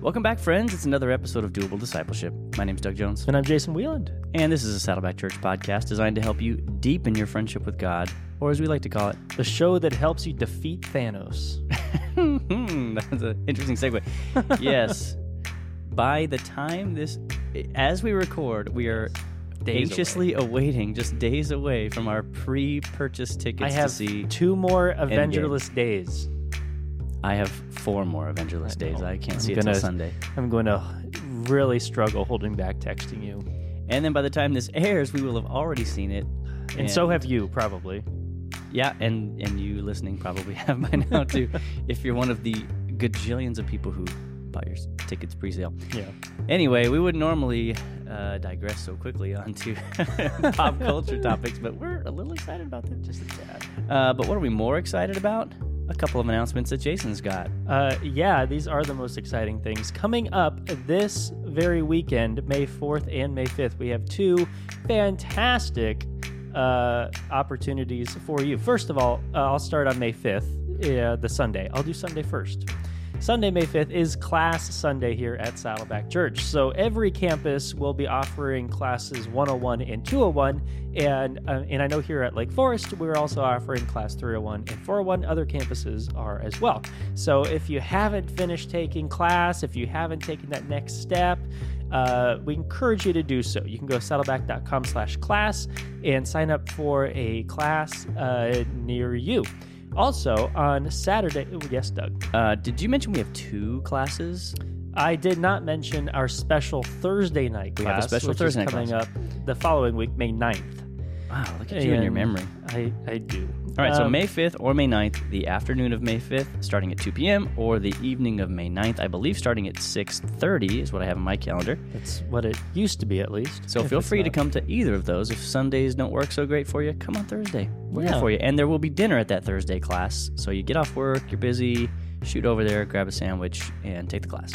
Welcome back, friends. It's another episode of Doable Discipleship. My name's Doug Jones, And I'm Jason Wieland. and this is a Saddleback Church podcast designed to help you deepen your friendship with God, or as we like to call it, The show that helps you defeat Thanos. That's an interesting segue. yes. By the time this, as we record, we are Days anxiously awaiting, just days away from our pre-purchase tickets I have to see. two more Avengerless days. I have four more Avengerless I days. I can't I'm see it gonna- till Sunday. I'm going to really struggle holding back texting you. And then by the time this airs, we will have already seen it. And, so have you, probably. Yeah, and and you listening probably have by now too, if you're one of the gajillions of people who bought your tickets pre-sale. Yeah. Anyway, we would normally uh, digress so quickly onto pop culture topics, but we're a little excited about that, just a tad. Uh, but what are we more excited about? A couple of announcements that Jason's got. Uh, yeah, these are the most exciting things. Coming up this very weekend, May 4th and May 5th, we have two fantastic uh, opportunities for you. First of all, uh, I'll start on May 5th, uh, the Sunday. I'll do Sunday first. Sunday, May 5th is Class Sunday here at Saddleback Church. So every campus will be offering classes 101 and 201. And, uh, and I know here at Lake Forest, we're also offering class 301 and 401. Other campuses are as well. So if you haven't finished taking class, if you haven't taken that next step, uh, we encourage you to do so. You can go to saddleback.com slash class and sign up for a class uh, near you. Also, on Saturday, oh, yes, Doug. Uh, did you mention we have two classes? I did not mention our special Thursday night class, We have a special which Thursday is night coming class. up the following week, May 9th. Wow, look at you and your memory. I, I do. All right, so Um, May 5th or May 9th, the afternoon of May 5th, starting at 2 p.m., or the evening of May 9th, I believe starting at 6.30 is what I have on my calendar. That's what it used to be, at least. So feel free to come to either of those. If Sundays don't work so great for you, come on Thursday. We're here for you. And there will be dinner at that Thursday class. So you get off work, you're busy, shoot over there, grab a sandwich, and take the class.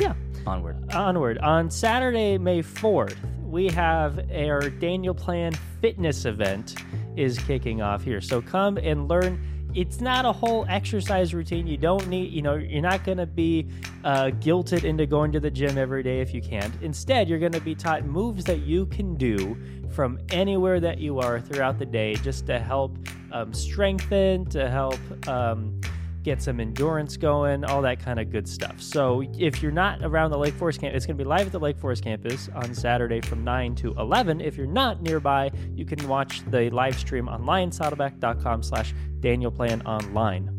Yeah. Onward. Onward. On Saturday, May 4th, we have our Daniel Plan fitness event is kicking off here. So come and learn. It's not a whole exercise routine. You don't need, you know, you're not going to be uh, guilted into going to the gym every day if you can't. Instead, you're going to be taught moves that you can do from anywhere that you are throughout the day just to help um, strengthen, to help um, get some endurance going, all that kind of good stuff. So if you're not around the Lake Forest campus, it's going to be live at the Lake Forest campus on Saturday from 9 to 11. If you're not nearby, you can watch the live stream online, saddleback.com slash Daniel Plan online.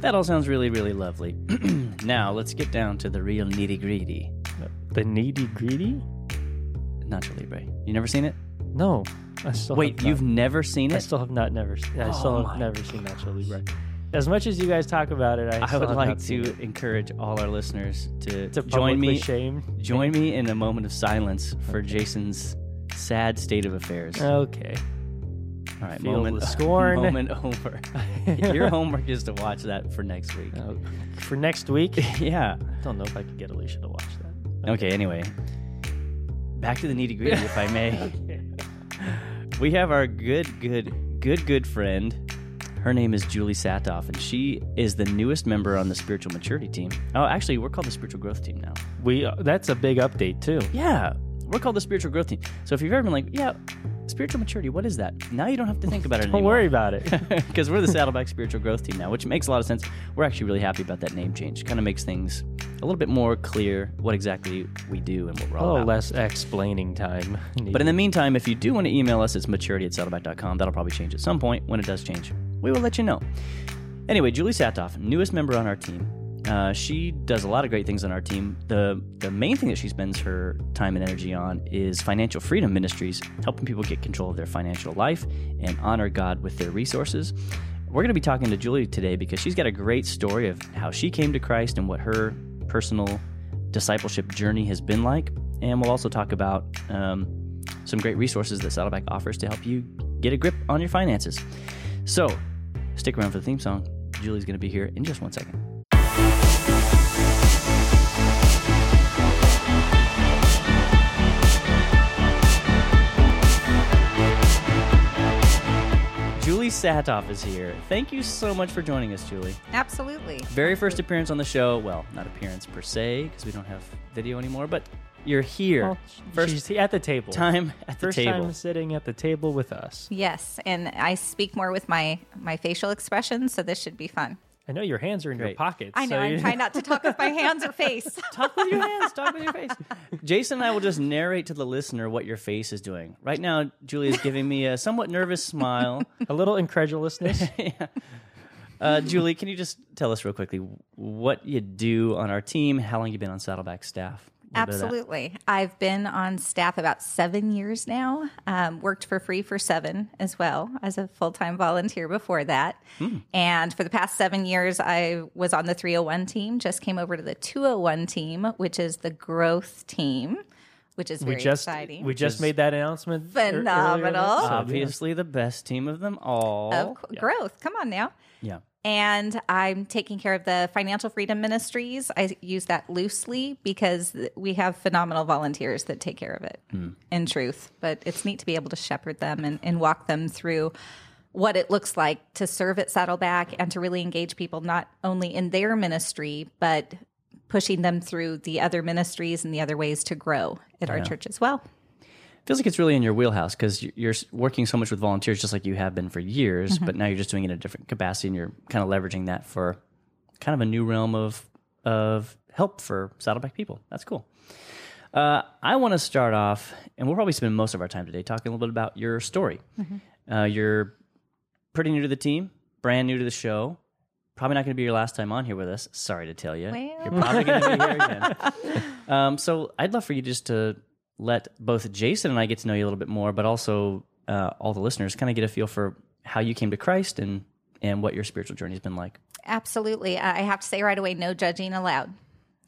That all sounds really, really lovely. now, let's get down to the real nitty gritty. The needy greedy? Nacho Libre. You never seen it? No. I still Wait, you've never seen it? I still have not never I Oh still have never seen Nacho Libre. As much as you guys talk about it, I, I would like to it. encourage all our listeners to, to join me shame. Join me in a moment of silence for Jason's sad state of affairs. Okay. All right, feel moment, scorn. moment over. Your homework is to watch that for next week. Uh, for next week, yeah. I don't know if I could get Alicia to watch that. Okay. Anyway, back to the nitty gritty, if I may. We have our good, good, good, good friend. Her name is Julie Satoff, and she is the newest member on the spiritual maturity team. Oh, actually, we're called the spiritual growth team now. We uh, that's a big update too. Yeah, we're called the spiritual growth team. So if you've ever been like, yeah, spiritual maturity, what is that? Now you don't have to think about it anymore. Don't anymore. worry about it. because we're the Saddleback Spiritual Growth Team now, which makes a lot of sense. We're actually really happy about that name change. Kind of makes things a little bit more clear what exactly we do and what we're all Oh, about. less explaining time. But in the meantime, if you do want to email us, it's maturity at saddleback.com. That'll probably change at some point. When it does change, we will let you know. Anyway, Julie Satoff, newest member on our team. Uh, she does a lot of great things on our team. The the main thing that she spends her time and energy on is financial freedom ministries, helping people get control of their financial life and honor God with their resources. We're going to be talking to Julie today because she's got a great story of how she came to Christ and what her personal discipleship journey has been like. And we'll also talk about um, some great resources that Saddleback offers to help you get a grip on your finances. So stick around for the theme song. Julie's going to be here in just one second. Julie Satoff is here. Thank you so much for joining us, Julie. Absolutely. Very first appearance on the show. Well, not appearance per se, because we don't have video anymore, but you're here. Well, first she's at the table. time at the First table. time sitting at the table with us. Yes, and I speak more with my my facial expressions, so this should be fun. I know your hands are in your pockets. I know. so I'm trying not to talk with my hands or face. Talk with your hands. Talk with your face. Jason and I will just narrate to the listener what your face is doing. Right now, Julie is giving me a somewhat nervous smile. a little incredulousness. Uh, Julie, can you just tell us real quickly what you do on our team? How long you been on Saddleback staff? A little bit of that. Absolutely. I've been on staff about seven years now. Um, worked for free for seven as well as a full time volunteer before that. Hmm. And for the past seven years, I was on the 301 team, just came over to the 201 team, which is the growth team, which is very we just exciting. we just made that announcement. Phenomenal. this- so, yeah. Obviously, the best team of them all. of co- growth. Come on now. yeah. And I'm taking care of the financial freedom ministries. I use that loosely because we have phenomenal volunteers that take care of it hmm. in truth. But it's neat to be able to shepherd them and, and walk them through what it looks like to serve at Saddleback and to really engage people not only in their ministry, but pushing them through the other ministries and the other ways to grow at our church as well. Feels like it's really in your wheelhouse because you're working so much with volunteers, just like you have been for years. Mm-hmm. But now you're just doing it in a different capacity, and you're kind of leveraging that for kind of a new realm of of help for Saddleback people. That's cool. Uh, I want to start off, and we'll probably spend most of our time today talking a little bit about your story. Mm-hmm. Uh, you're pretty new to the team, brand new to the show. Probably not going to be your last time on here with us. Sorry to tell you. Well. You're probably going to be here again. Um, so I'd love for you just to let both Jason and I get to know you a little bit more, but also uh, all the listeners kind of get a feel for how you came to Christ and and what your spiritual journey has been like. Absolutely. I have to say right away no judging allowed.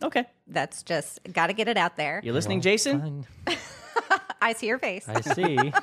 Okay, That's just got to get it out there. You're listening, Jason? I see your face. I see.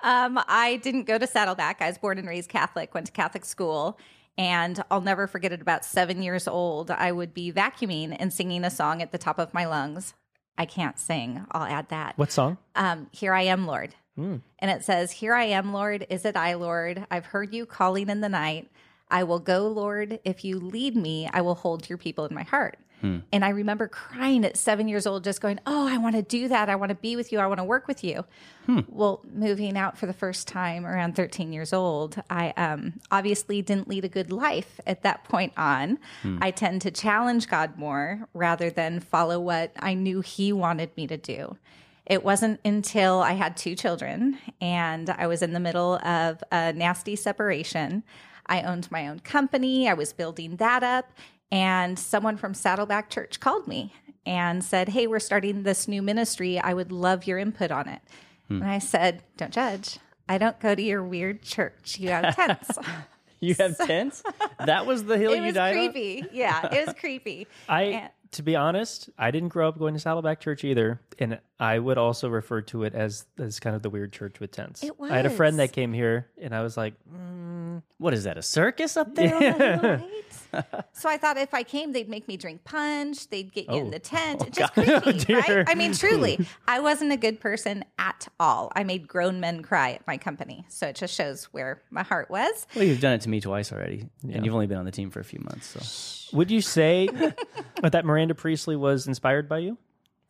Um, I didn't go to Saddleback. I was born and raised Catholic, went to Catholic school. And I'll never forget it. About seven years old, I would be vacuuming and singing a song at the top of my lungs. I can't sing. I'll add that. what song? Um, Here I am, Lord. And it says, Here I am, Lord. Is it I, Lord? I've heard you calling in the night. I will go, Lord. If you lead me, I will hold your people in my heart. Hmm. And I remember crying at seven years old, just going, Oh, I want to do that. I want to be with you. I want to work with you. Hmm. Well, moving out for the first time around 13 years old, I um, obviously didn't lead a good life at that point on. Hmm. I tend to challenge God more rather than follow what I knew He wanted me to do. It wasn't until I had two children and I was in the middle of a nasty separation. I owned my own company, I was building that up, and someone from Saddleback Church called me and said, Hey, we're starting this new ministry. I would love your input on it. And I said, Don't judge. I don't go to your weird church. You have tents. You have tents. That was the hill it you was died on. creepy. Yeah, it was creepy. I, And- to be honest, I didn't grow up going to Saddleback Church either, and I would also refer to it as as kind of the weird church with tents. It was. I had a friend that came here, and I was like, mm, What is that? A circus up there? on that hill? Right? so I thought if I came, they'd make me drink punch. They'd get you in Oh. the tent. Oh, just God. creepy, Oh, right? I mean, truly, I wasn't a good person at all. I made grown men cry at my company, so it just shows where my heart was. Well, you've done it to me twice already, and you've only been on the team for a few months. So "Would you say that Miranda Priestly was inspired by you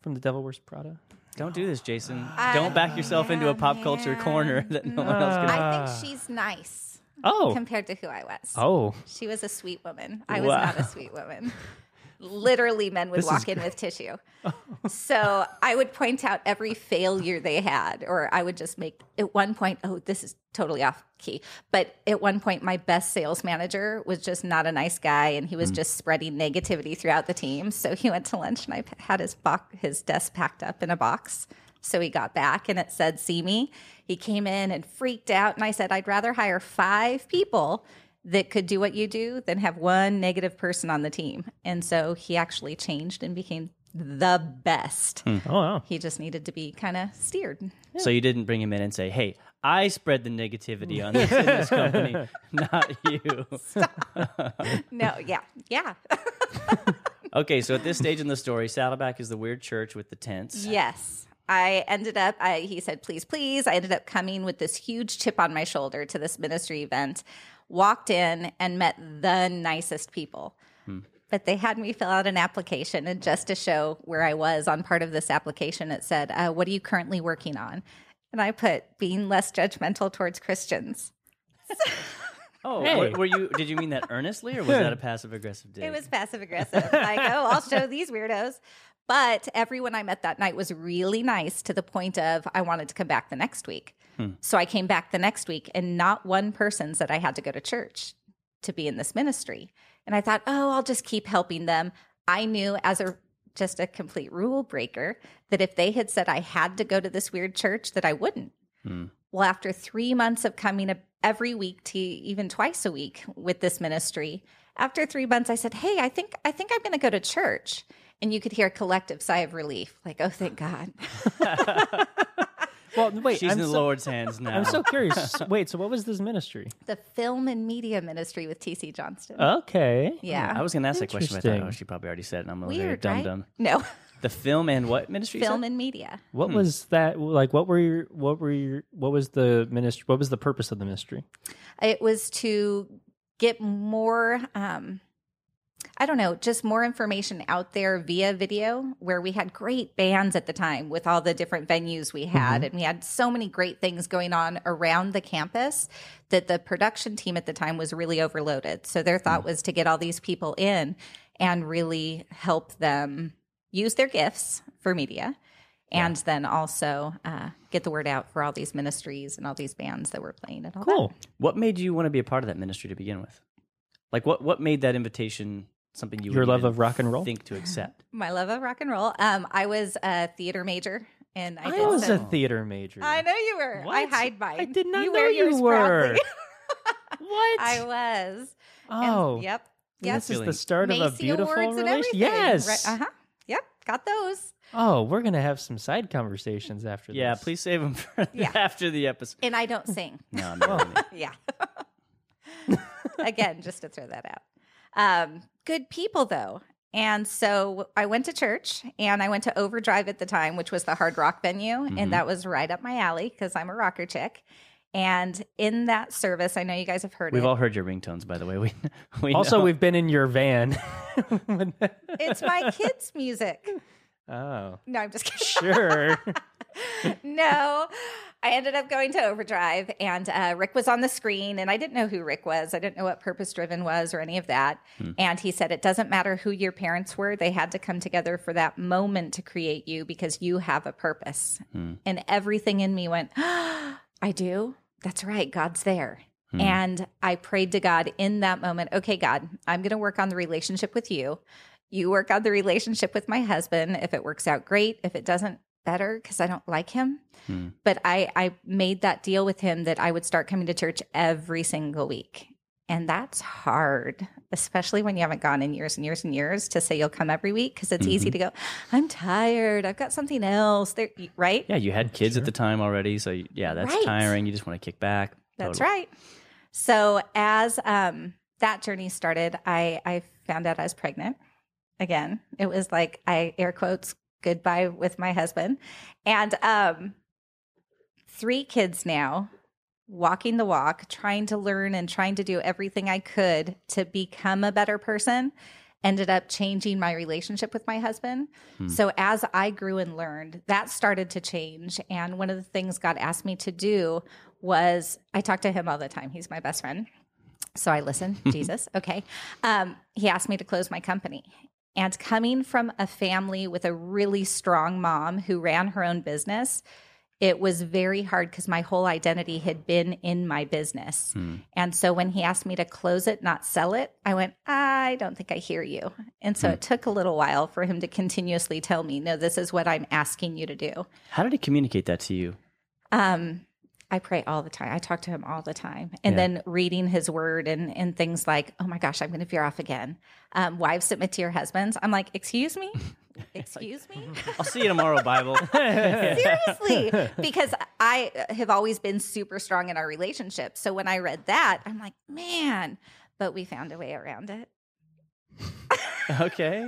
from The Devil Wears Prada?" don't do this, Jason. I- don't back yourself into a pop culture corner that no one else can. I think ah. she's nice Oh, compared to who I was. oh, She was a sweet woman. I was Wow. not a sweet woman. Literally, men would This walk in with tissue. Oh. so I would point out every failure they had, or I would just make at one point, oh, this is totally off key. But at one point, my best sales manager was just not a nice guy, and he was mm. just spreading negativity throughout the team. So he went to lunch, and I had his box, his desk packed up in a box. So he got back, and it said, "See me." He came in and freaked out, and I said, "I'd rather hire five people." that could do what you do than have one negative person on the team. And so he actually changed and became the best. Hmm. oh wow. He just needed to be kind of steered. So you didn't bring him in and say, "Hey, I spread the negativity on this, in this company, not you." No, yeah, yeah. Okay, so at this stage in the story, Saddleback is the weird church with the tents. yes. I ended up, I, he said, please, please. I ended up coming with this huge chip on my shoulder to this ministry event, walked in and met the nicest people. But they had me fill out an application. And just to show where I was on part of this application, it said, uh, What are you currently working on? And I put being less judgmental towards Christians. Oh, Hey. were, were you? Did you mean that earnestly, or was that a passive aggressive dig? It was passive aggressive. like, oh, I'll show these weirdos. But everyone I met that night was really nice to the point of I wanted to come back the next week. Hmm. So I came back the next week, and not one person said I had to go to church to be in this ministry. And I thought, oh, I'll just keep helping them. I knew as a just a complete rule breaker that if they had said I had to go to this weird church, that I wouldn't. Hmm. Well, after three months of coming every week to even twice a week with this ministry, after three months, I said, "Hey, I think I think I'm going to go to church." And you could hear a collective sigh of relief, like, "Oh, thank God." Well, wait, She's I'm in the so, Lord's hands now. I'm so curious. wait, so what was this ministry? the film and media ministry with TC Johnston. Okay. yeah, I was going to ask that question, but I thought, oh, she probably already said it. and I'm a very weird, dumb right? dumb. No, The film and what ministry? film and media. What Hmm. was that like? What were your? What were your? What was the ministry? What was the purpose of the ministry? It was to get more. Um, I don't know, just more information out there via video where we had great bands at the time with all the different venues we had. And we had so many great things going on around the campus that the production team at the time was really overloaded. So their thought was to get all these people in and really help them use their gifts for media. And then also uh, get the word out for all these ministries and all these bands that were playing and all that. Cool. What made you want to be a part of that ministry to begin with? Like, what what made that invitation something you Your would love of rock and roll? think to accept? My love of rock and roll. Um, I was a theater major, and I, I, did was a theater major. I know you were. I hide mine. I did not you know wear you yours were. proudly. what? I was. And- oh, yep. Yep. This is the start of a Macy beautiful awards and relationship. everything. Yes. Uh huh. Yep. Got those. Oh, we're gonna have some side conversations after Yeah, this. please save them for Yeah. after the episode. And I don't sing. No, I'm not really. yeah. Again, just to throw that out. Um, good people though. And so I went to church and I went to Overdrive at the time, which was the hard rock venue. Mhm. And that was right up my alley because I'm a rocker chick. And in that service, I know you guys have heard We've it. all heard your ringtones, by the way. We, we Also, know. we've been in your van. It's my kids' music. oh, No, I'm just kidding. sure. no, I ended up going to Overdrive, and uh, Rick was on the screen, and I didn't know who Rick was. I didn't know what Purpose Driven was or any of that. Hmm. And he said, It doesn't matter who your parents were, they had to come together for that moment to create you because you have a purpose. Hmm. And everything in me went, ah, I do. That's right. God's there. Hmm. And I prayed to God in that moment, okay, God, I'm going to work on the relationship with you. You work on the relationship with my husband. If it works out, great. If it doesn't, better because I don't like him. Hmm. But I, I made that deal with him that I would start coming to church every single week. And that's hard, especially when you haven't gone in years and years and years to say you'll come every week because it's easy to go, I'm tired. I've got something else there, right? Yeah, you had kids at the time already, so yeah, that's Right. tiring. You just want to kick back. That's Totally. right. So as um, that journey started, I, I found out I was pregnant. Again, it was like I air quotes goodbye with my husband, and um, three kids now, walking the walk, trying to learn and trying to do everything I could to become a better person. Ended up changing my relationship with my husband. So, as I grew and learned, that started to change. And one of the things God asked me to do was I talk to him all the time. He's my best friend. So I listen, Jesus. Okay. Um, he asked me to close my company. And coming from a family with a really strong mom who ran her own business, it was very hard because my whole identity had been in my business. And so when he asked me to close it, not sell it, I went, I don't think I hear you. And so it took a little while for him to continuously tell me, no, this is what I'm asking you to do. How did he communicate that to you? Um, I pray all the time. I talk to him all the time. And Yeah. then reading his word and, and things like, oh my gosh, I'm going to veer off again. Um, wives submit to your husbands. I'm like, excuse me? Excuse me? I'll see you tomorrow, Bible. Seriously. Because I have always been super strong in our relationship. So when I read that, I'm like, man, but we found a way around it. okay.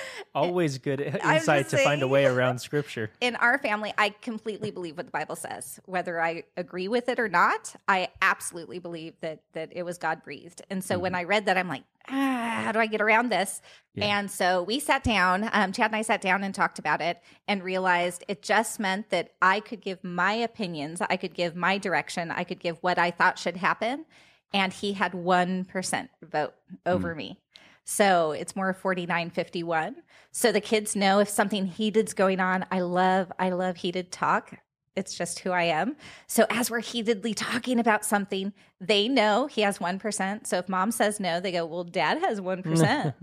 Always good insight to find a way around scripture. In our family, I completely believe what the Bible says. Whether I agree with it or not, I absolutely believe that that it was God breathed. And so mm-hmm. when I read that, I'm like, ah, how do I get around this? Yeah. And so we sat down, um, Chad and I sat down and talked about it and realized it just meant that I could give my opinions, I could give my direction, I could give what I thought should happen. And he had 1% vote over mm. me. So it's more 4951. So the kids know if something heated's going on. I love, I love heated talk. It's just who I am. So as we're heatedly talking about something, they know he has 1%. So if mom says no, they go, well, dad has 1%.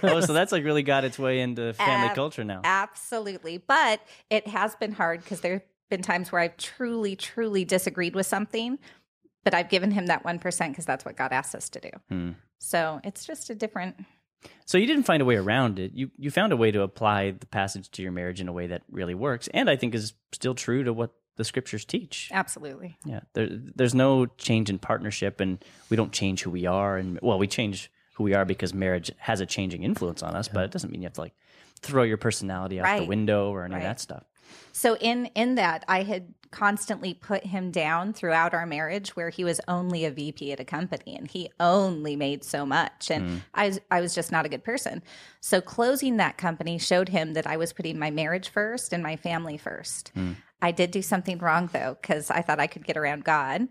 oh, so that's like really got its way into family Ab- culture now. Absolutely. But it has been hard because there have been times where I've truly, truly disagreed with something, but I've given him that 1% because that's what God asked us to do. Hmm. So it's just a different so you didn't find a way around it. You you found a way to apply the passage to your marriage in a way that really works, and I think is still true to what the scriptures teach. Absolutely. Yeah. There, there's no change in partnership, and we don't change who we are, and well, we change who we are because marriage has a changing influence on us, yeah. but it doesn't mean you have to like throw your personality out right. the window or any right. of that stuff. So in in that, I had constantly put him down throughout our marriage, where he was only a VP at a company and he only made so much, and mm. I was I was just not a good person. So closing that company showed him that I was putting my marriage first and my family first. Mm. I did do something wrong though, because I thought I could get around God.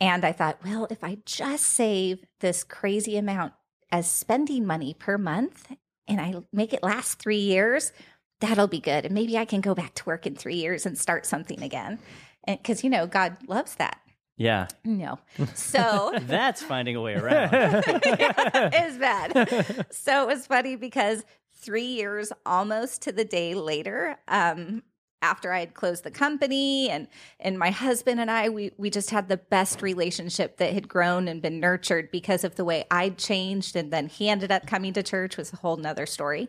And I thought, well, if I just save this crazy amount as spending money per month and I make it last three years, that'll be good. And maybe I can go back to work in three years and start something again. Because, you know, God loves that. Yeah. No. So that's finding a way around. yeah, it's bad. So it was funny because three years almost to the day later, um, after I had closed the company and and my husband and I we we just had the best relationship that had grown and been nurtured because of the way I'd changed and then he ended up coming to church was a whole nother story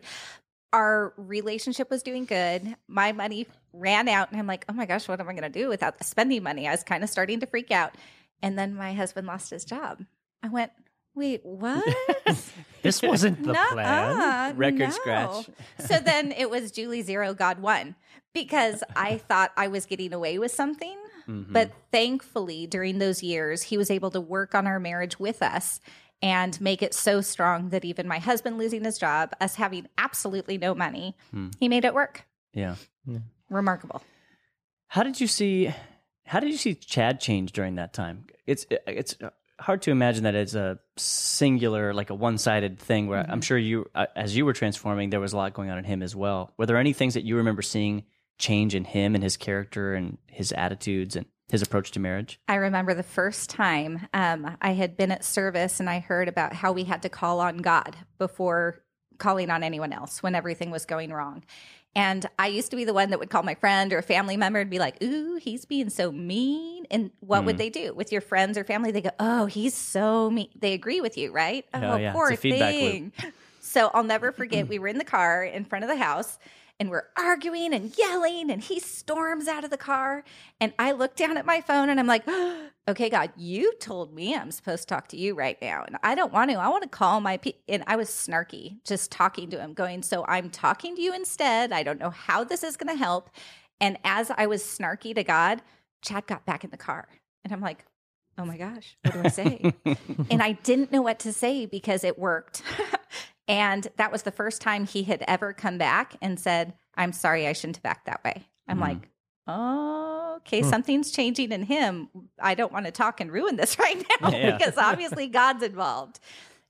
our relationship was doing good. My money ran out, and I'm like, oh my gosh, what am I going to do without spending money? I was kind of starting to freak out. And then my husband lost his job. I went, wait, what? this wasn't the Nuh-uh, plan. Record no. scratch. so then it was Julie zero, God one, because I thought I was getting away with something. Mm-hmm. But thankfully, during those years, he was able to work on our marriage with us and make it so strong that even my husband losing his job, us having absolutely no money, hmm. he made it work. Yeah. yeah. Remarkable. How did you see how did you see Chad change during that time? It's it's hard to imagine that it's a singular like a one-sided thing where mm-hmm. I'm sure you uh, as you were transforming there was a lot going on in him as well. Were there any things that you remember seeing change in him and his character and his attitudes and his approach to marriage? I remember the first time um, I had been at service and I heard about how we had to call on God before calling on anyone else when everything was going wrong. And I used to be the one that would call my friend or a family member and be like, Ooh, he's being so mean. And what mm. would they do with your friends or family? They go, Oh, he's so mean. They agree with you, right? Oh, oh yeah. poor thing. So I'll never forget, we were in the car in front of the house and we're arguing and yelling and he storms out of the car. And i look down at my phone and i'm like okay god you told me i'm supposed to talk to you right now and i don't want to. I want to call my pe-. and i was snarky just talking to him going so i'm talking to you instead. I don't know how this is going to help. And as i was snarky to god chad got back in the car and i'm like oh my gosh what do i say? And i didn't know what to say because it worked And that was the first time he had ever come back and said, I'm sorry, I shouldn't have acted that way. I'm mm. like, oh, okay, hmm. something's changing in him. I don't want to talk and ruin this right now yeah. because obviously God's involved.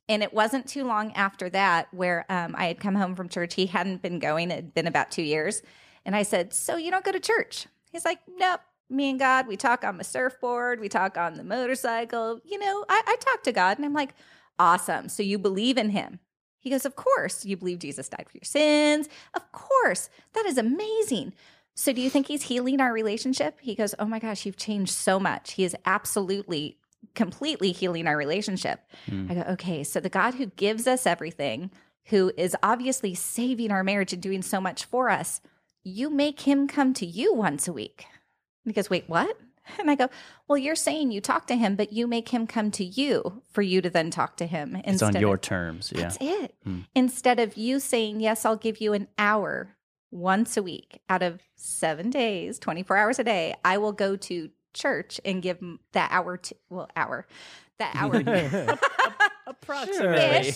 And it wasn't too long after that where um, I had come home from church. He hadn't been going, it had been about two years. And I said, So you don't go to church? He's like, Nope. Me and God, we talk on the surfboard, we talk on the motorcycle. You know, I, I talk to God. And I'm like, Awesome. So you believe in him. He goes, Of course, you believe Jesus died for your sins. Of course. That is amazing. So, do you think he's healing our relationship? He goes, Oh my gosh, you've changed so much. He is absolutely, completely healing our relationship. Mm. I go, Okay, so the God who gives us everything, who is obviously saving our marriage and doing so much for us, you make him come to you once a week. And he goes, Wait, what? And I go, Well, you're saying you talk to him, but you make him come to you for you to then talk to him. It's on instead your of- terms. Yeah. That's it. Hmm. Instead of you saying, Yes, I'll give you an hour once a week out of seven days, 24 hours a day, I will go to church and give that hour to, well, hour, that hour. Approximately.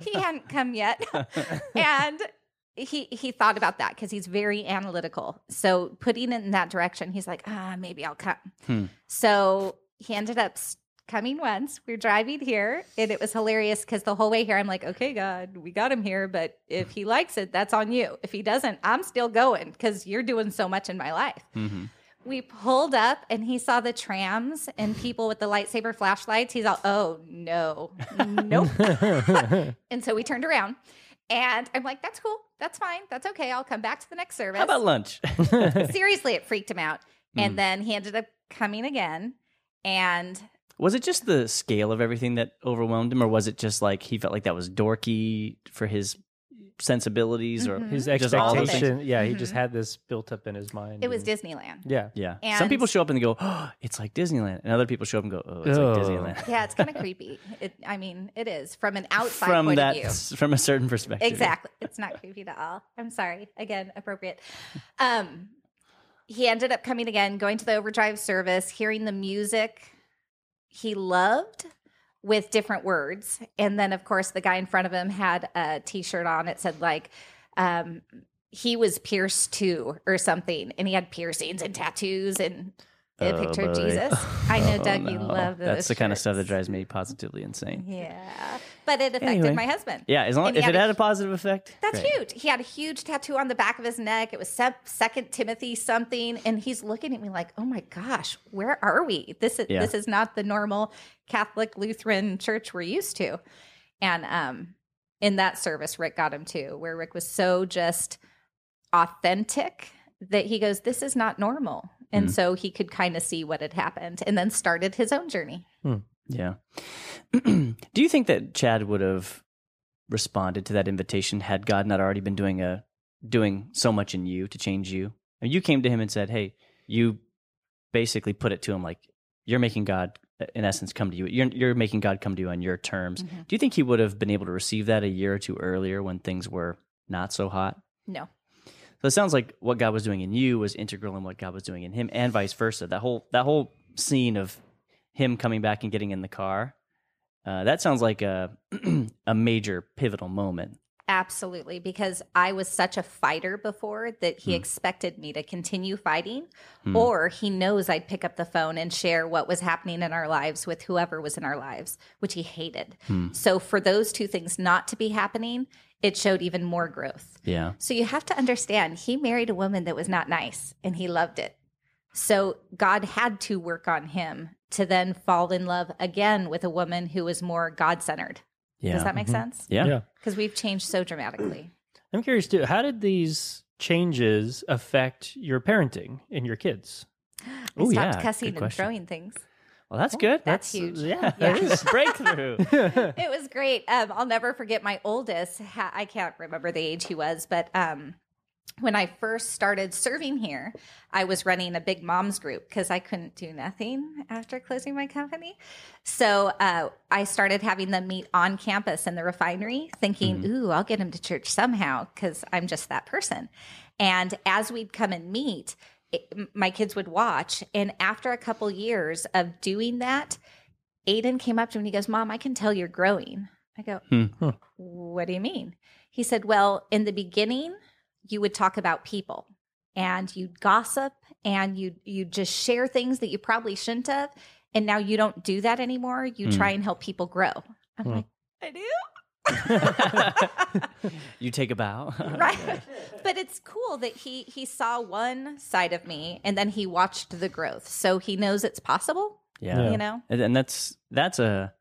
he hadn't come yet. and he he thought about that because he's very analytical. So putting it in that direction, he's like, ah, maybe I'll come. Hmm. So he ended up coming once. We are driving here, and it was hilarious because the whole way here, I'm like, okay, God, we got him here, but if he likes it, that's on you. If he doesn't, I'm still going because you're doing so much in my life. hmm We pulled up and he saw the trams and people with the lightsaber flashlights. He's all, oh no, nope. and so we turned around and I'm like, that's cool. That's fine. That's okay. I'll come back to the next service. How about lunch? Seriously, it freaked him out. And Mm. then he ended up coming again. And was it just the scale of everything that overwhelmed him, or was it just like he felt like that was dorky for his sensibilities, or Mhm. His Just all those expectation. Yeah, he just Mhm. had this built up in his mind. it was Disneyland. Yeah. yeah? And- Some people show up and they go, "Oh, it's like Disneyland," and other people show up and go, "Oh, it's Oh. like Disneyland." Yeah, it's kind of creepy. It, I mean, it is from an outside from point that, of view. from a certain perspective, Exactly. It's not creepy at all. I'm sorry. Again, appropriate. Um he ended up coming again, going to the overdrive service, hearing the music he loved with different words. And then of course the guy in front of him had a t-shirt on. It said like um he was pierced too or something. And he had piercings and tattoos and a Oh, picture of boy. Jesus. I know Oh, Doug, you love those. That's the kind of stuff that drives me positively insane. Yeah. But it affected Anyway. my husband. Yeah, as long And if had it a had a positive effect, That's great. huge. He had a huge tattoo on the back of his neck. It was sep- Second Timothy something, and he's looking at me like, "Oh my gosh, where are we? This is Yeah. this is not the normal Catholic Lutheran church we're used to." And um, in that service, Rick got him too, where Rick was so just authentic that he goes, "This is not normal," and Mm. so he could kind of see what had happened, and then started his own journey. Yeah. Do you think that Chad would have responded to that invitation had God not already been doing a doing so much in you to change you? And you came to him and said, "Hey, you basically put it to him like you're making God in essence come to you. You're you're making God come to you on your terms." Mhm. Do you think he would have been able to receive that a year or two earlier when things were not so hot? No, So it sounds like what God was doing in you was integral in what God was doing in him, and vice versa. That whole that whole scene of him coming back and getting in the car, uh, that sounds like a a major pivotal moment. Absolutely, because I was such a fighter before that he expected me to continue fighting, Hmm. or he knows I'd pick up the phone and share what was happening in our lives with whoever was in our lives, which he hated. Hmm. So, for those two things not to be happening, it showed even more growth. Yeah, So, you have to understand he married a woman that was not nice and he loved it. So, God had to work on him to then fall in love again with a woman who was more God centered. yeah, Does that make Mhm. sense? yeah. Yeah. Because we've changed so dramatically. I'm curious too. How did these changes affect your parenting and your kids? I Ooh, stopped yeah, cussing good and question. throwing things. Well, that's good. That's huge. Yeah, Yeah. that is breakthrough. It was great. Um, I'll never forget my oldest. Ha- I can't remember the age he was, but um, when I first started serving here, I was running a big moms group because I couldn't do nothing after closing my company. So uh, I started having them meet on campus in the refinery, thinking, "Ooh, I'll get them to church somehow," because I'm just that person. And as we'd come and meet, it, my kids would watch. And after a couple years of doing that, Aiden came up to me and he goes, Mom, I can tell you're growing. I go, Hmm. Huh. What do you mean? He said, Well, in the beginning, you would talk about people and you'd gossip and you you just share things that you probably shouldn't have. And now you don't do that anymore. You Hmm. try and help people grow. I'm Hmm. like, I do. you take a bow, right but it's cool that he he saw one side of me and then he watched the growth so he knows it's possible Yeah. you know and, and that's that's a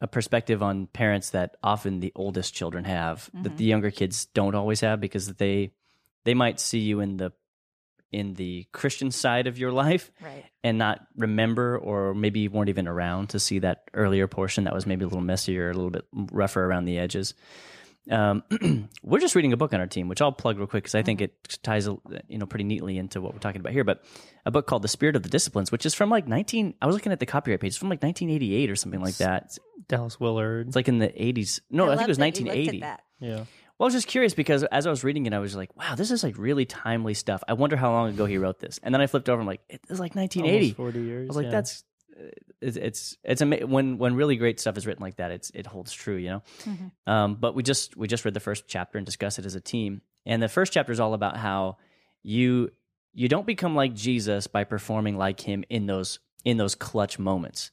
a perspective on parents that often the oldest children have that Mhm. the younger kids don't always have because they they might see you in the in the Christian side of your life right and not remember or maybe you weren't even around to see that earlier portion that was maybe a little messier, a little bit rougher around the edges. Um, we're just reading a book on our team, which I'll plug real quick because I think it ties, you know, pretty neatly into what we're talking about here. But a book called The Spirit of the Disciplines, which is from like 19. I was looking at the copyright page, it's from like 1988 or something like that. Dallas Willard. It's like in the 80s. No, I, think it was love that you looked at 1980. yeah. Well, I was just curious because as I was reading it, I was like, wow, this is like really timely stuff. I wonder how long ago he wrote this. And then I flipped over and I'm like, it was like 1980. Almost 40 years. I was like, yeah. that's it's it's, it's ama- when when really great stuff is written like that, it's it holds true, you know. Um, but we just we just read the first chapter and discussed it as a team, and the first chapter is all about how you you don't become like Jesus by performing like him in those in those clutch moments.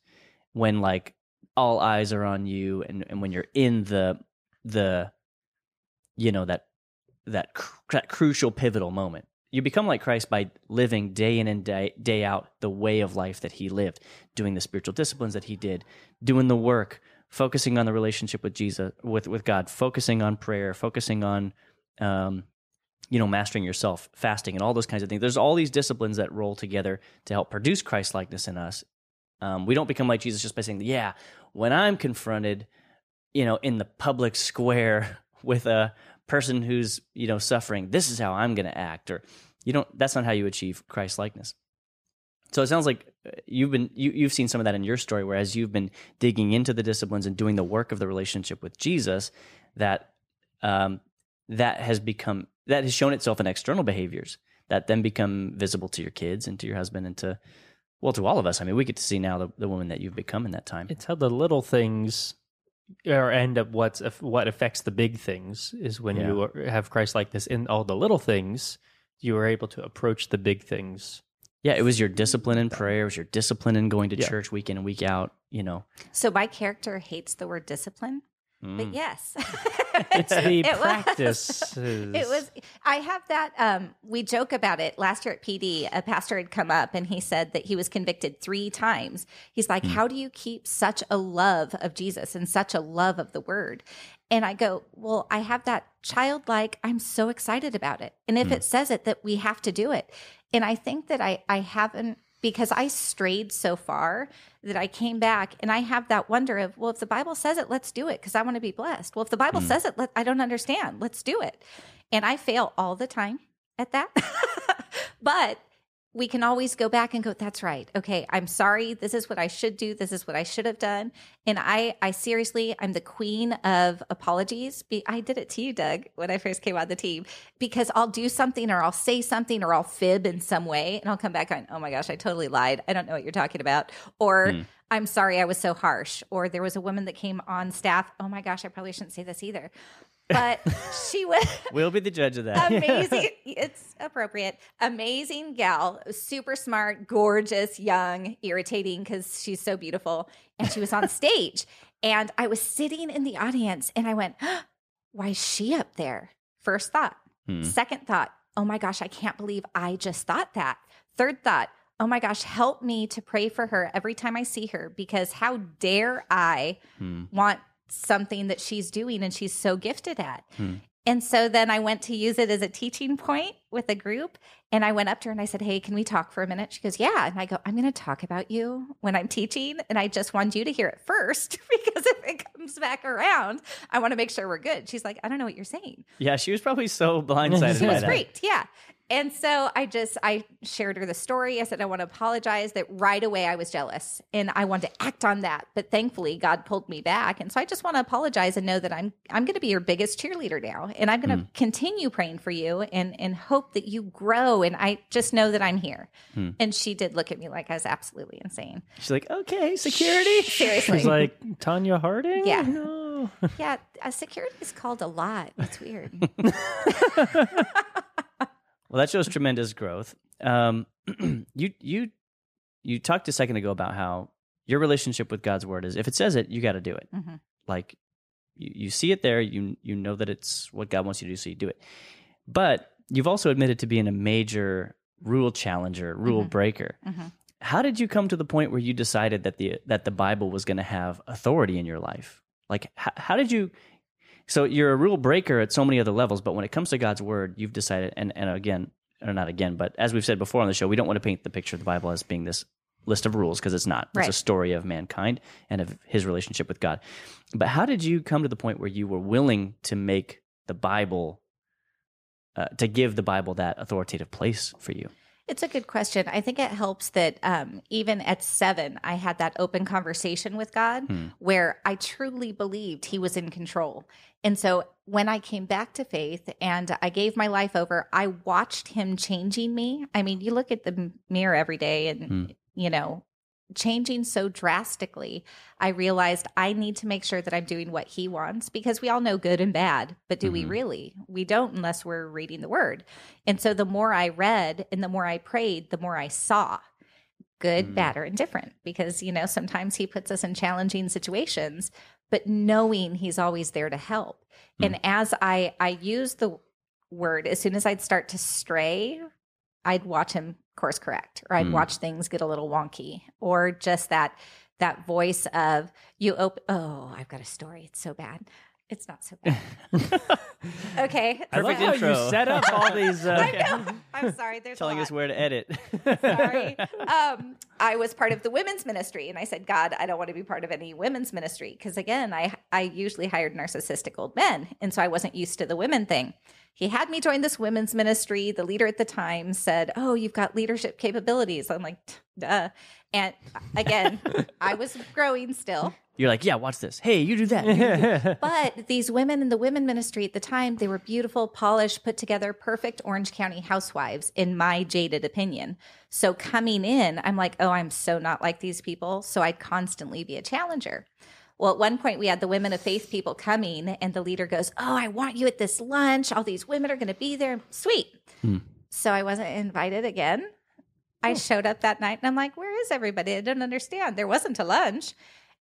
When like all eyes are on you and, and when you're in the the you know that that, cr- that crucial pivotal moment you become like christ by living day in and day, day out the way of life that he lived doing the spiritual disciplines that he did doing the work focusing on the relationship with jesus with, with god focusing on prayer focusing on um, you know mastering yourself fasting and all those kinds of things. There's all these disciplines that roll together to help produce christ likeness in us. Um, we don't become like jesus just by saying yeah when i'm confronted you know in the public square with a person who's you know suffering this is how i'm going to act or you don't that's not how you achieve christ likeness so it sounds like uh, you've been you, you've seen some of that in your story whereas you've been digging into the disciplines and doing the work of the relationship with jesus that um, that has become that has shown itself in external behaviors that then become visible to your kids and to your husband and to well to all of us. I mean we get to see now the, the woman that you've become in that time. It's how the little things or end up what's what affects the big things is when Yeah. you have Christ likeness in all the little things, you are able to approach the big things. yeah it was your discipline in prayer it was your discipline in going to Yeah. church week in and week out you know So my character hates the word discipline, Mm. but yes, It's the It practice. It was. I have that. Um, we joke about it. Last year at PD, a pastor had come up and he said that he was convicted three times. He's like, "How do you keep such a love of Jesus and such a love of the Word?" And I go, "Well, I have that childlike. I'm so excited about it, and if it says it, that we have to do it." And I think that I I haven't because I strayed so far that I came back and I have that wonder of, well, if the Bible says it, let's do it because I want to be blessed. Well, if the Bible hmm. says it, let, I don't understand. Let's do it. And I fail all the time at that. but we can always go back and go, that's right. Okay, I'm sorry. This is what I should do. This is what I should have done. And I, I seriously, I'm the queen of apologies. Be, I did it to you, Doug, when I first came on the team, because I'll do something or I'll say something or I'll fib in some way and I'll come back on, oh my gosh, I totally lied. I don't know what you're talking about. Or hmm. I'm sorry I was so harsh. Or there was a woman that came on staff. Oh my gosh, I probably shouldn't say this either. But she was we'll be the judge of that amazing. it's appropriate. Amazing gal, super smart, gorgeous, young, irritating because she's so beautiful. And she was on stage. And I was sitting in the audience and I went, why is she up there? First thought. Hmm. Second thought, oh my gosh, I can't believe I just thought that. Third thought, oh my gosh, help me to pray for her every time I see her because how dare I Hmm. want something that she's doing and she's so gifted at. Hmm. And so then I went to use it as a teaching point with a group. And I went up to her and I said, Hey, can we talk for a minute? She goes, Yeah. And I go, I'm going to talk about you when I'm teaching. And I just want you to hear it first because if it comes back around, I want to make sure we're good. She's like, I don't know what you're saying. yeah she was probably so blindsided She by was that freaked. Yeah. And so I just I shared her the story. I said I want to apologize that right away I was jealous and I wanted to act on that, but thankfully God pulled me back. And so I just want to apologize and know that I'm I'm going to be your biggest cheerleader now and I'm going to continue praying for you and and hope that you grow and I just know that I'm here. And she did look at me like I was absolutely insane. she's like okay security Seriously. She's like Tonya Harding. Yeah. No. yeah, uh, security is called a lot. It's weird. Well, that shows tremendous growth. Um, you you you talked a second ago about how your relationship with God's word is if it says it, you got to do it. Mhm. Like you, you see it there, you you know that it's what God wants you to do, so you do it. But you've also admitted to being a major rule challenger, rule Mhm. breaker. Mhm. How did you come to the point where you decided that the that the Bible was going to have authority in your life? Like how, how did you so you're a rule breaker at so many other levels, but when it comes to God's word, you've decided, and, and again, or not again, but as we've said before on the show, we don't want to paint the picture of the Bible as being this list of rules because it's not. It's a story of mankind and of his relationship with God. But how did you come to the point where you were willing to make the Bible, uh, to give the Bible that authoritative place for you? It's a good question. I think it helps that um, even at seven, I had that open conversation with God where I truly believed He was in control. And so when I came back to faith and I gave my life over, I watched Him changing me. I mean, you look at the mirror every day and, you know, changing so drastically, I realized I need to make sure that I'm doing what he wants because we all know good and bad, but do we mm-hmm. really? We don't unless we're reading the word. And so the more I read and the more I prayed, the more I saw good, mm-hmm. bad, or indifferent because, you know, sometimes he puts us in challenging situations, but knowing he's always there to help. Hmm. And as I I use the word, as soon as I'd start to stray, I'd watch him course correct or I'd Mm. watch things get a little wonky or just that that voice of you open oh I've got a story it's so bad it's not so bad okay I love Perfect how intro. you set up all these. Uh, I know. I'm sorry there's Telling a lot. us where to edit. sorry um I was part of the women's ministry and I said God I don't want to be part of any women's ministry because again I I usually hired narcissistic old men and so I wasn't used to the women thing he had me join this women's ministry. The leader at the time said, Oh, you've got leadership capabilities. I'm like, duh. And again, I was growing still. You're like, yeah, watch this. Hey, you do that. But these women in the women ministry at the time, they were beautiful, polished, put together, perfect Orange County housewives, in my jaded opinion. So coming in, I'm like, oh, I'm so not like these people. So I'd constantly be a challenger. Well, at one point, we had the women of faith people coming, and the leader goes, Oh, I want you at this lunch. All these women are going to be there. Sweet. Hmm. So I wasn't invited again. I showed up that night and I'm like, Where is everybody? I don't understand. There wasn't a lunch.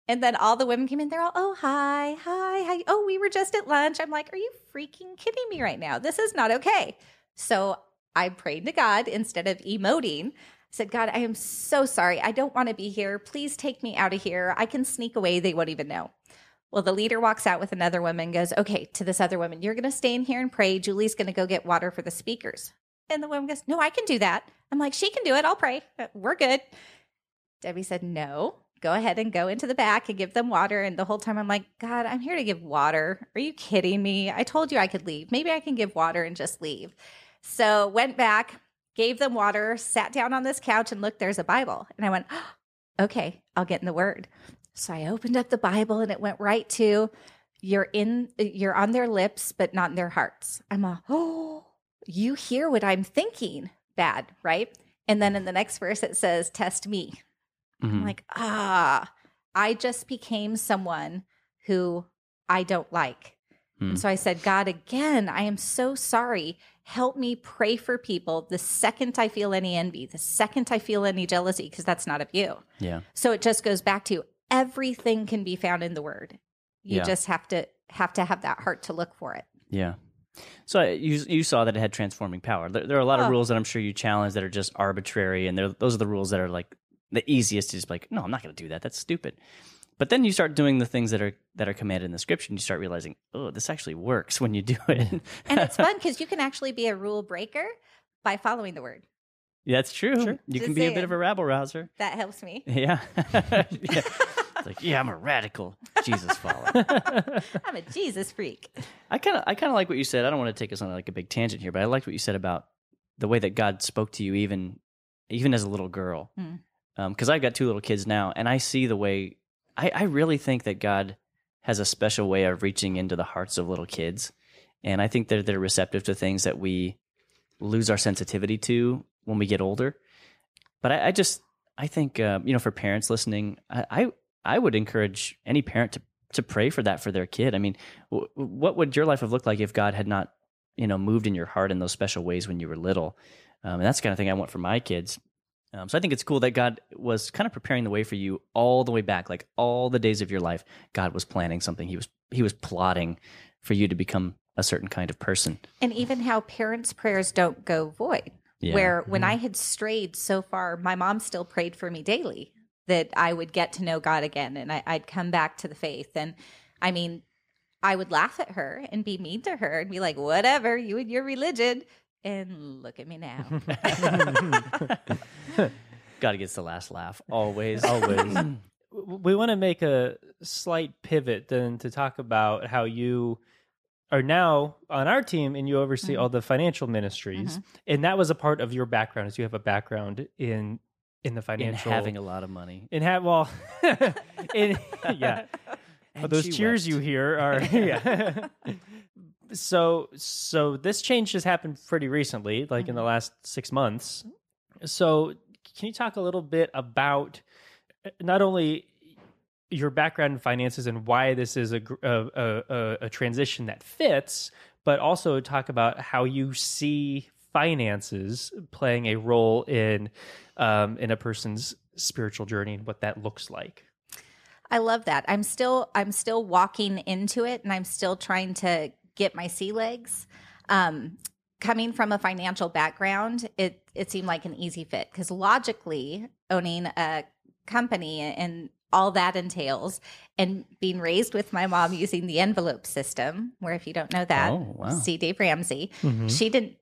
And then all the women came in. They're all, oh, hi, hi, hi. Oh, we were just at lunch. I'm like, are you freaking kidding me right now? This is not okay. So I prayed to God instead of emoting. Said, God, I am so sorry. I don't want to be here. Please take me out of here. I can sneak away. They won't even know. Well, the leader walks out with another woman, goes, okay, to this other woman, you're going to stay in here and pray. Julie's going to go get water for the speakers. And the woman goes, no, I can do that. I'm like, she can do it. I'll pray. Uh, we're good. Debbie said, no, go ahead and go into the back and give them water. And the whole time I'm like, God, I'm here to give water. Are you kidding me? I told you I could leave. Maybe I can give water and just leave. So went back, gave them water, sat down on this couch and looked, there's a Bible. And I went, okay, I'll get in the word. So I opened up the Bible and it went right to you're in you're on their lips but not in their hearts. I'm a oh you hear what I'm thinking. Bad, right? And then in the next verse it says test me. I'm Mhm. like, ah, I just became someone who I don't like. And so I said, God, again, I am so sorry. Help me pray for people the second I feel any envy, the second I feel any jealousy, because that's not of you. Yeah. So it just goes back to everything can be found in the word. You Yeah. just have to have to have that heart to look for it. Yeah. So uh, you you saw that it had transforming power. There, there are a lot of Oh. rules that I'm sure you challenge that are just arbitrary, and those are the rules that are like the easiest to just be like, no, I'm not going to do that. That's stupid. But then you start doing the things that are that are commanded in the scripture, and you start realizing, oh, this actually works when you do it. And it's fun because you can actually be a rule breaker by following the word. That's true. You Just can be a bit of a rabble rouser. That helps me. Yeah. yeah. It's like, yeah, I'm a radical Jesus follower. I'm a Jesus freak. I kind of I kind of like what you said. I don't want to take us on like a big tangent here, but I liked what you said about the way that God spoke to you even even as a little girl. Mm. Because I've got two little kids now, and I see the way. I, I really think that God has a special way of reaching into the hearts of little kids, and I think that they're receptive to things that we lose our sensitivity to when we get older. But I, I just I think uh, you know for parents listening, I, I I would encourage any parent to to pray for that for their kid. I mean, w- what would your life have looked like if God had not, you know, moved in your heart in those special ways when you were little? Um, and that's the kind of thing I want for my kids. Um, so I think it's cool that God was kind of preparing the way for you all the way back, like all the days of your life. God was planning something. He was He was plotting for you to become a certain kind of person. And even how parents' prayers don't go void. Yeah. Where when I had strayed so far, my mom still prayed for me daily that I would get to know God again and I, I'd come back to the faith. And I mean, I would laugh at her and be mean to her and be like, whatever, you and your religion. And look at me now. Scotty gets the last laugh always. Always. we want to make a slight pivot then to talk about how you are now on our team and you oversee mm-hmm. all the financial ministries mm-hmm. and that was a part of your background as you have a background in in the in financial having a lot of money. in have well in yeah. Those cheers you hear are yeah. So so this change has happened pretty recently like in the mm-hmm. last six months so can you talk a little bit about uh, not only your background in finances and why this is a a, a, a, transition that fits but also talk about how you see finances playing a role in um, in a person's spiritual journey and what that looks like I love that. I'm still I'm still walking into it and I'm still trying to get my sea legs. Um coming from a financial background, it it seemed like an easy fit because logically owning a company and all that entails and being raised with my mom using the envelope system where if you don't know that Oh, wow. see Dave Ramsey mm-hmm. she didn't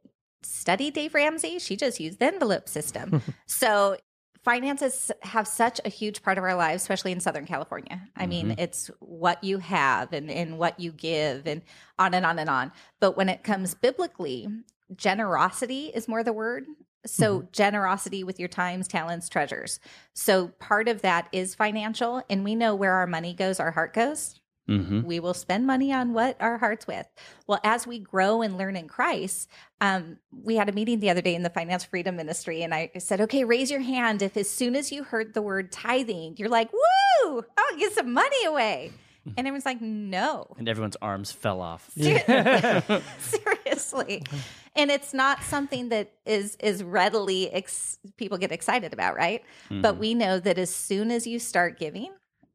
study Dave Ramsey she just used the envelope system so finances have such a huge part of our lives, especially in Southern California. I mean, mm-hmm. it's what you have and, and what you give and on and on and on. But when it comes biblically, generosity is more the word. So, generosity with your times, talents, treasures. So, part of that is financial. And we know where our money goes, our heart goes Mm-hmm. we will spend money on what our heart's with. Well, as we grow and learn in Christ, um, we had a meeting the other day in the Finance Freedom Ministry, and I said, "Okay, raise your hand if as soon as you heard the word tithing, you're like, woo, I'll get some money away." And everyone's like, "No, And everyone's arms fell off. seriously." And it's not something that is is readily ex- people get excited about, right? But we know that as soon as you start giving,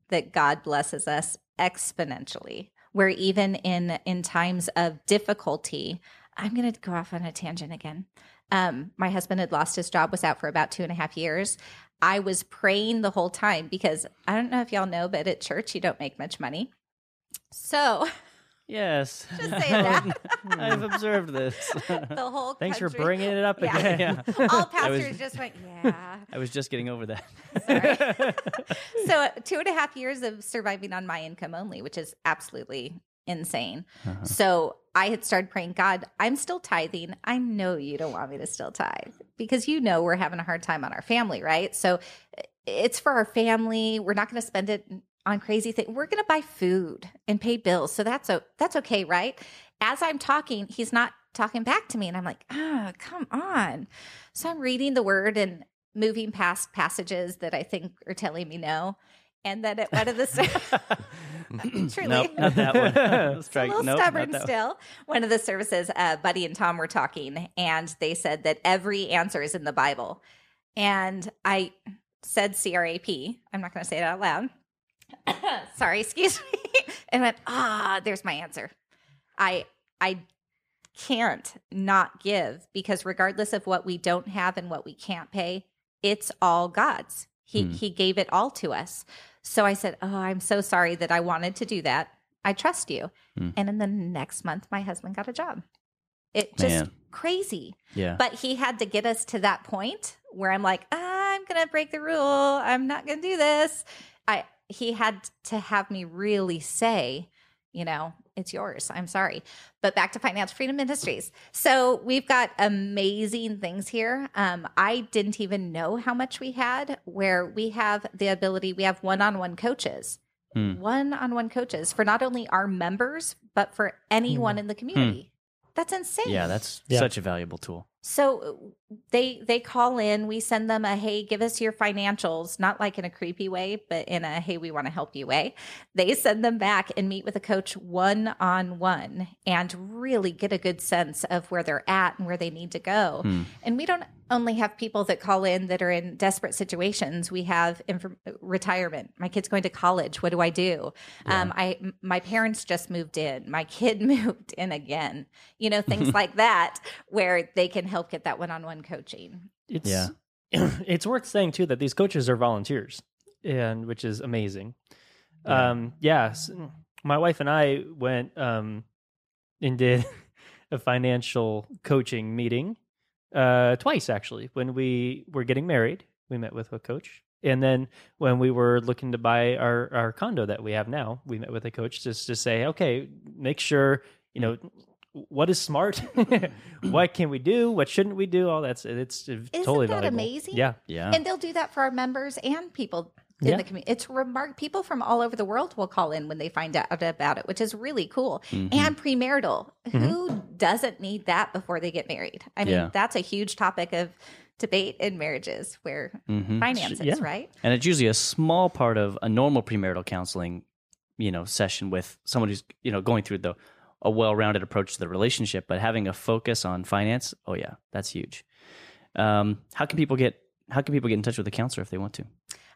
that God blesses us exponentially. Where even in in times of difficulty, I'm going to go off on a tangent again. Um, my husband had lost his job, was out for about two and a half years. I was praying the whole time because I don't know if y'all know, but at church you don't make much money. So Yes. just saying that I've observed this. the whole thanks for bringing it up Yeah. again yeah. All I was- pastors just went, yeah. I was just getting over that. So uh, two and a half years of surviving on my income only, which is absolutely insane. Uh-huh. So I had started praying, God, I'm still tithing. I know you don't want me to still tithe because you know we're having a hard time on our family, right? So it's for our family. We're not going to spend it on crazy things. We're going to buy food and pay bills. So that's o- that's okay, right? As I'm talking, he's not talking back to me and I'm like, "Ah, come on." So I'm reading the word and moving past passages that I think are telling me no. And then at one of the truly Nope, not that one. Let's a little nope, stubborn not that one. still. One of the services, uh, Buddy and Tom were talking, and they said that every answer is in the Bible. And I said CRAP. I'm not going to say it out loud. Sorry, excuse me. and went, ah, there's my answer. I I can't not give because regardless of what we don't have and what we can't pay, it's all God's. He Hmm. he gave it all to us. So I said, "Oh, I'm so sorry that I wanted to do that. I trust you." Hmm. And in the next month my husband got a job. It just Man. crazy. Yeah. But he had to get us to that point where I'm like, I'm gonna break the rule. I'm not gonna do this. I he had to have me really say, you know, it's yours. I'm sorry. But back to Financial Freedom Ministries. So we've got amazing things here. Um, I didn't even know how much we had, where we have the ability, we have one on one coaches. Hmm. One on one coaches for not only our members, but for anyone in the community. That's insane. yeah, that's Yeah. such a valuable tool. So they they call in, we send them a hey, give us your financials, not like in a creepy way, but in a hey, we want to help you way. They send them back and meet with a coach one on one and really get a good sense of where they're at and where they need to go. Hmm. And we don't only have people that call in that are in desperate situations. We have inf- retirement. My kid's going to college. What do I do? Um, I m- my parents just moved in. My kid moved in again. You know things like that where they can help get that one-on-one coaching. it's Yeah. it's worth saying too that these coaches are volunteers and which is amazing Yeah. um yeah s- my wife and i went um and did a financial coaching meeting uh twice actually when we were getting married we met with a coach. And then when we were looking to buy our, our condo that we have now, we met with a coach just to say, okay, make sure, you know, what is smart? what can we do? What shouldn't we do? All that's it's Isn't totally that valuable. amazing? Yeah. Yeah. And they'll do that for our members and people in Yeah. the community. It's remark people from all over the world will call in when they find out about it, which is really cool. Mm-hmm. And premarital. Who doesn't need that before they get married? I mean, Yeah. that's a huge topic of debate in marriages where Mhm. finances, Yeah. right? And it's usually a small part of a normal premarital counseling, you know, session with someone who's, you know, going through the a well-rounded approach to the relationship, but having a focus on finance, oh yeah, that's huge. Um, how can people get how can people get in touch with a counselor if they want to?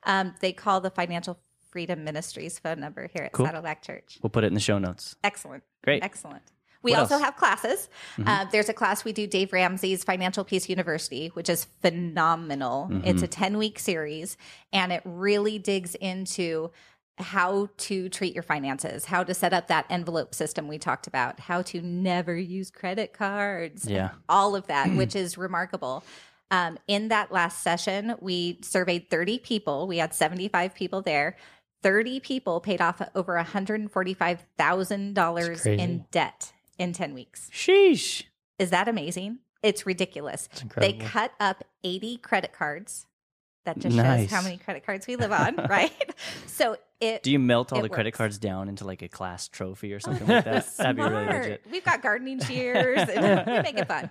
Um, they call the Financial Freedom Ministries phone number here at Cool. Saddleback Church. We'll put it in the show notes. Excellent. Great. Excellent. We What also else? Mm-hmm. have classes. Uh, there's a class we do, Dave Ramsey's Financial Peace University, which is phenomenal. Mm-hmm. It's a 10 week series, and it really digs into how to treat your finances, how to set up that envelope system we talked about, how to never use credit cards, Yeah. all of that, which is remarkable. Um, in that last session, we surveyed 30 people. We had 75 people there. 30 people paid off over $145,000 in debt in 10 weeks. Sheesh. Is that amazing? It's ridiculous. They cut up 80 credit cards. That just Nice. shows how many credit cards we live on, right? So it Do you melt all It the credit cards down into like a class trophy or something like that? That'd be really legit. We've got gardening shears and we make it fun.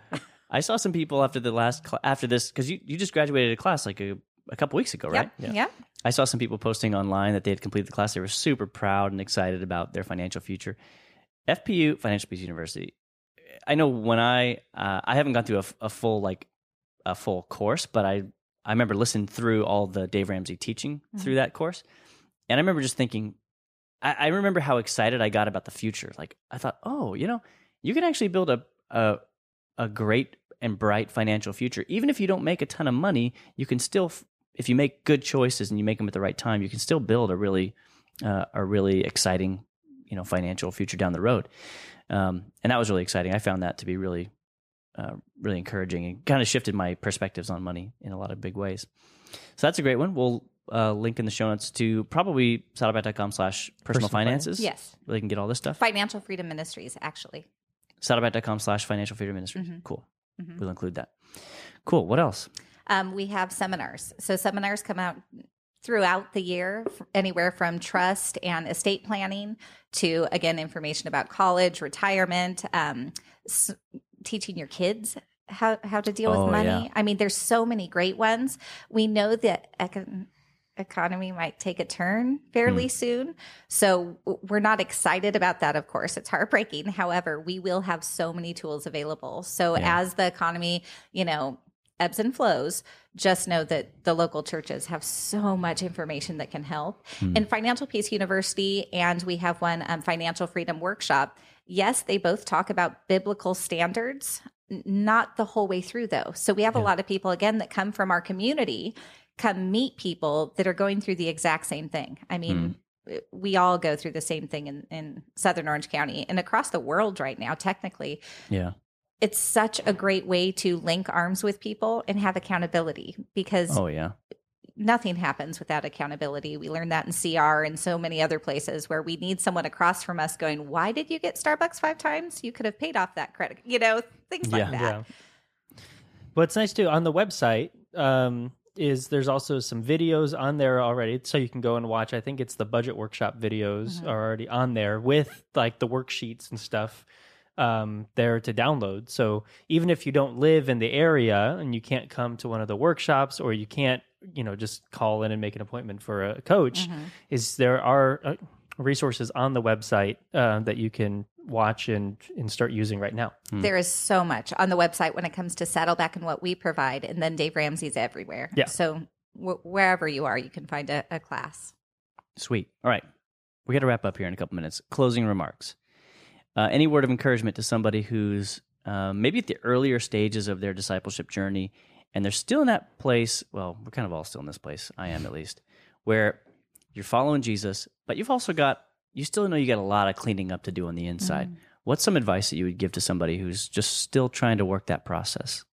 I saw some people after the last cl- after this because you, you just graduated a class like a, a couple weeks ago, right? Yep. Yep. I saw some people posting online that they had completed the class. They were super proud and excited about their financial future. FPU Financial Peace University. I know when I uh, I haven't gone through a full like a full course, but I I remember listening through all the Dave Ramsey teaching through that course, and I remember just thinking, I, I remember how excited I got about the future. Like I thought, oh, you know, you can actually build a a, a great and bright financial future, even if you don't make a ton of money. You can still if you make good choices and you make them at the right time, you can still build a really uh, a really exciting, you know, financial future down the road. Um, and that was really exciting. I found that to be really, uh, really encouraging and kind of shifted my perspectives on money in a lot of big ways. So that's a great one. We'll uh, link in the show notes to probably saddleback.com slash personal finances. Yes. Where they can get all this stuff. Financial Freedom Ministries, actually. Saddleback.com slash financial freedom ministries. Mm-hmm. Cool. We'll include that. Cool. What else? Um, we have seminars. So seminars come out throughout the year, anywhere from trust and estate planning to again information about college, retirement, um, s- teaching your kids how how to deal Oh, with money. yeah. I mean, there's so many great ones. We know that econ- economy might take a turn fairly Hmm. soon. So we're not excited about that, of course. It's heartbreaking. However, we will have so many tools available. So Yeah. as the economy, you know, ebbs and flows, just know that the local churches have so much information that can help. and Financial Peace University, and we have one um, Financial Freedom Workshop. Yes, they both talk about biblical standards, not the whole way through, though. So we have a lot of people, again, that come from our community, come meet people that are going through the exact same thing. I mean, hmm. we all go through the same thing in, in Southern Orange County and across the world right now, technically Yeah. it's such a great way to link arms with people and have accountability because Oh, yeah. Nothing happens without accountability. We learned that in CR and so many other places where we need someone across from us going, Why did you get Starbucks five times? You could have paid off that credit, you know, things like Yeah. that. Yeah. What's nice too on the website um, is there's also some videos on there already, so you can go and watch. I think it's the budget workshop videos are already on there with like the worksheets and stuff um, there to download. So even if you don't live in the area and you can't come to one of the workshops or you can't, you know, just call in and make an appointment for a coach, is there are uh, resources on the website uh, that you can watch and and start using right now. There is so much on the website when it comes to Saddleback and what we provide. And then Dave Ramsey's everywhere. Yeah. So w- wherever you are, you can find a, a class. Sweet. All right. We got to wrap up here in a couple minutes. Closing remarks. Uh, any word of encouragement to somebody who's uh, maybe at the earlier stages of their discipleship journey and they're still in that place? Well, we're kind of all still in this place. I am at least, where you're following Jesus, but you've also got, you still know you got a lot of cleaning up to do on the inside. What's some advice that you would give to somebody who's just still trying to work that process?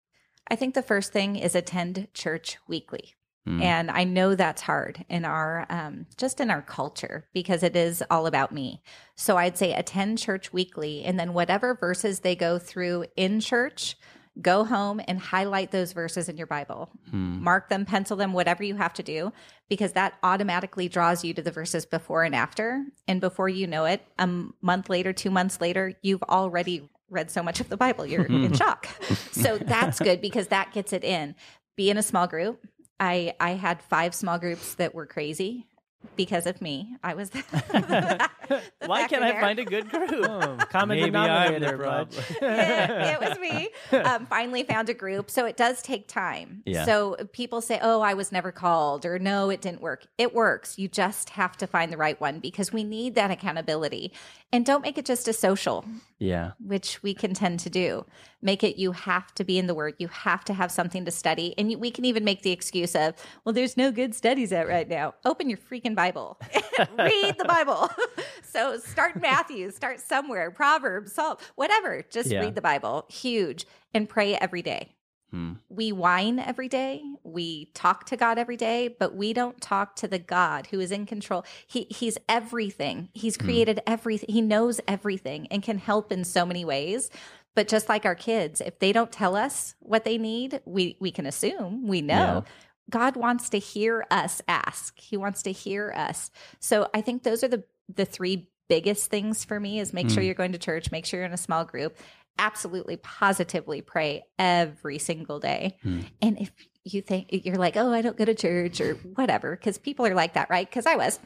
I think the first thing is attend church weekly. And I know that's hard in our, um, just in our culture because it is all about me. So I'd say attend church weekly and then whatever verses they go through in church, go home and highlight those verses in your Bible. Hmm. Mark them, pencil them, whatever you have to do, because that automatically draws you to the verses before and after. And before you know it, a month later, two months later, you've already read so much of the Bible, you're in hmm. shock. So that's good because that gets it in. Be in a small group. I I had five small groups that were crazy because of me. I was the, the Why can't I find a good group? Oh, common Maybe I'm the denominator, bud. problem. Yeah, it was me. Um, finally found a group. So it does take time. Yeah. So people say, oh, I was never called, or no, it didn't work. It works. You just have to find the right one because we need that accountability. And don't make it just a social, yeah. which we can tend to do. Make it you have to be in the word. You have to have something to study. And you, we can even make the excuse of, well, there's no good studies out right now. Open your freaking Bible, read the Bible. so start Matthew, start somewhere, Proverbs, Psalm, whatever. Just Yeah. read the Bible. Huge. And pray every day. Hmm. We whine every day. We talk to God every day, but we don't talk to the God who is in control. He he's everything. He's created everything. He knows everything and can help in so many ways. But just like our kids, if they don't tell us what they need, we we can assume we know. God wants to hear us ask. He wants to hear us. So I think those are the the three biggest things for me is make sure mm. you're going to church, make sure you're in a small group, absolutely positively pray every single day. Mm. And if you think you're like, "Oh, I don't go to church or whatever," cuz people are like that, right? Cuz I was.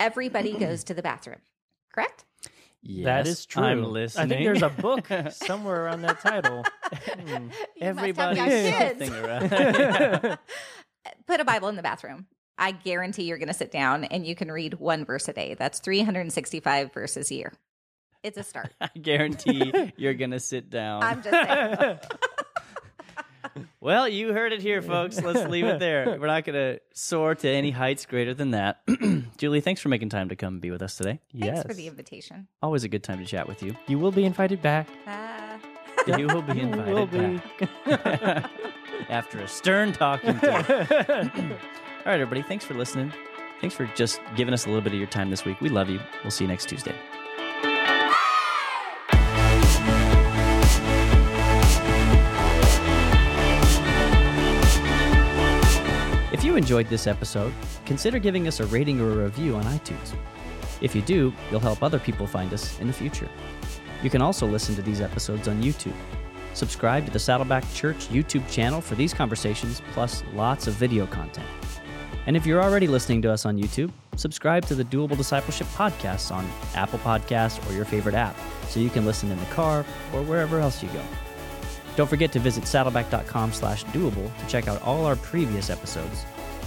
Everybody goes to the bathroom. Correct? Yes, That is true. I'm I think there's a book somewhere around that title. Hmm. You must have Everybody something around. put a Bible in the bathroom. I guarantee you're going to sit down and you can read one verse a day. That's 365 verses a year. It's a start. I guarantee you're gonna sit down. I'm just saying. Well, you heard it here, folks. Let's leave it there. We're not gonna soar to any heights greater than that. Julie, thanks for making time to come be with us today. Thanks yes. for the invitation. Always a good time to chat with you. You will be invited back. Ah. You will be You invited will be. back after a stern talking to. All right, everybody. Thanks for listening. Thanks for just giving us a little bit of your time this week. We love you. We'll see you next Tuesday. If you enjoyed this episode, consider giving us a rating or a review on iTunes. If you do, you'll help other people find us in the future. You can also listen to these episodes on YouTube. Subscribe to the Saddleback Church YouTube channel for these conversations, plus lots of video content. And if you're already listening to us on YouTube, subscribe to the Doable Discipleship podcasts on Apple Podcasts or your favorite app so you can listen in the car or wherever else you go. Don't forget to visit saddleback.com slash doable to check out all our previous episodes.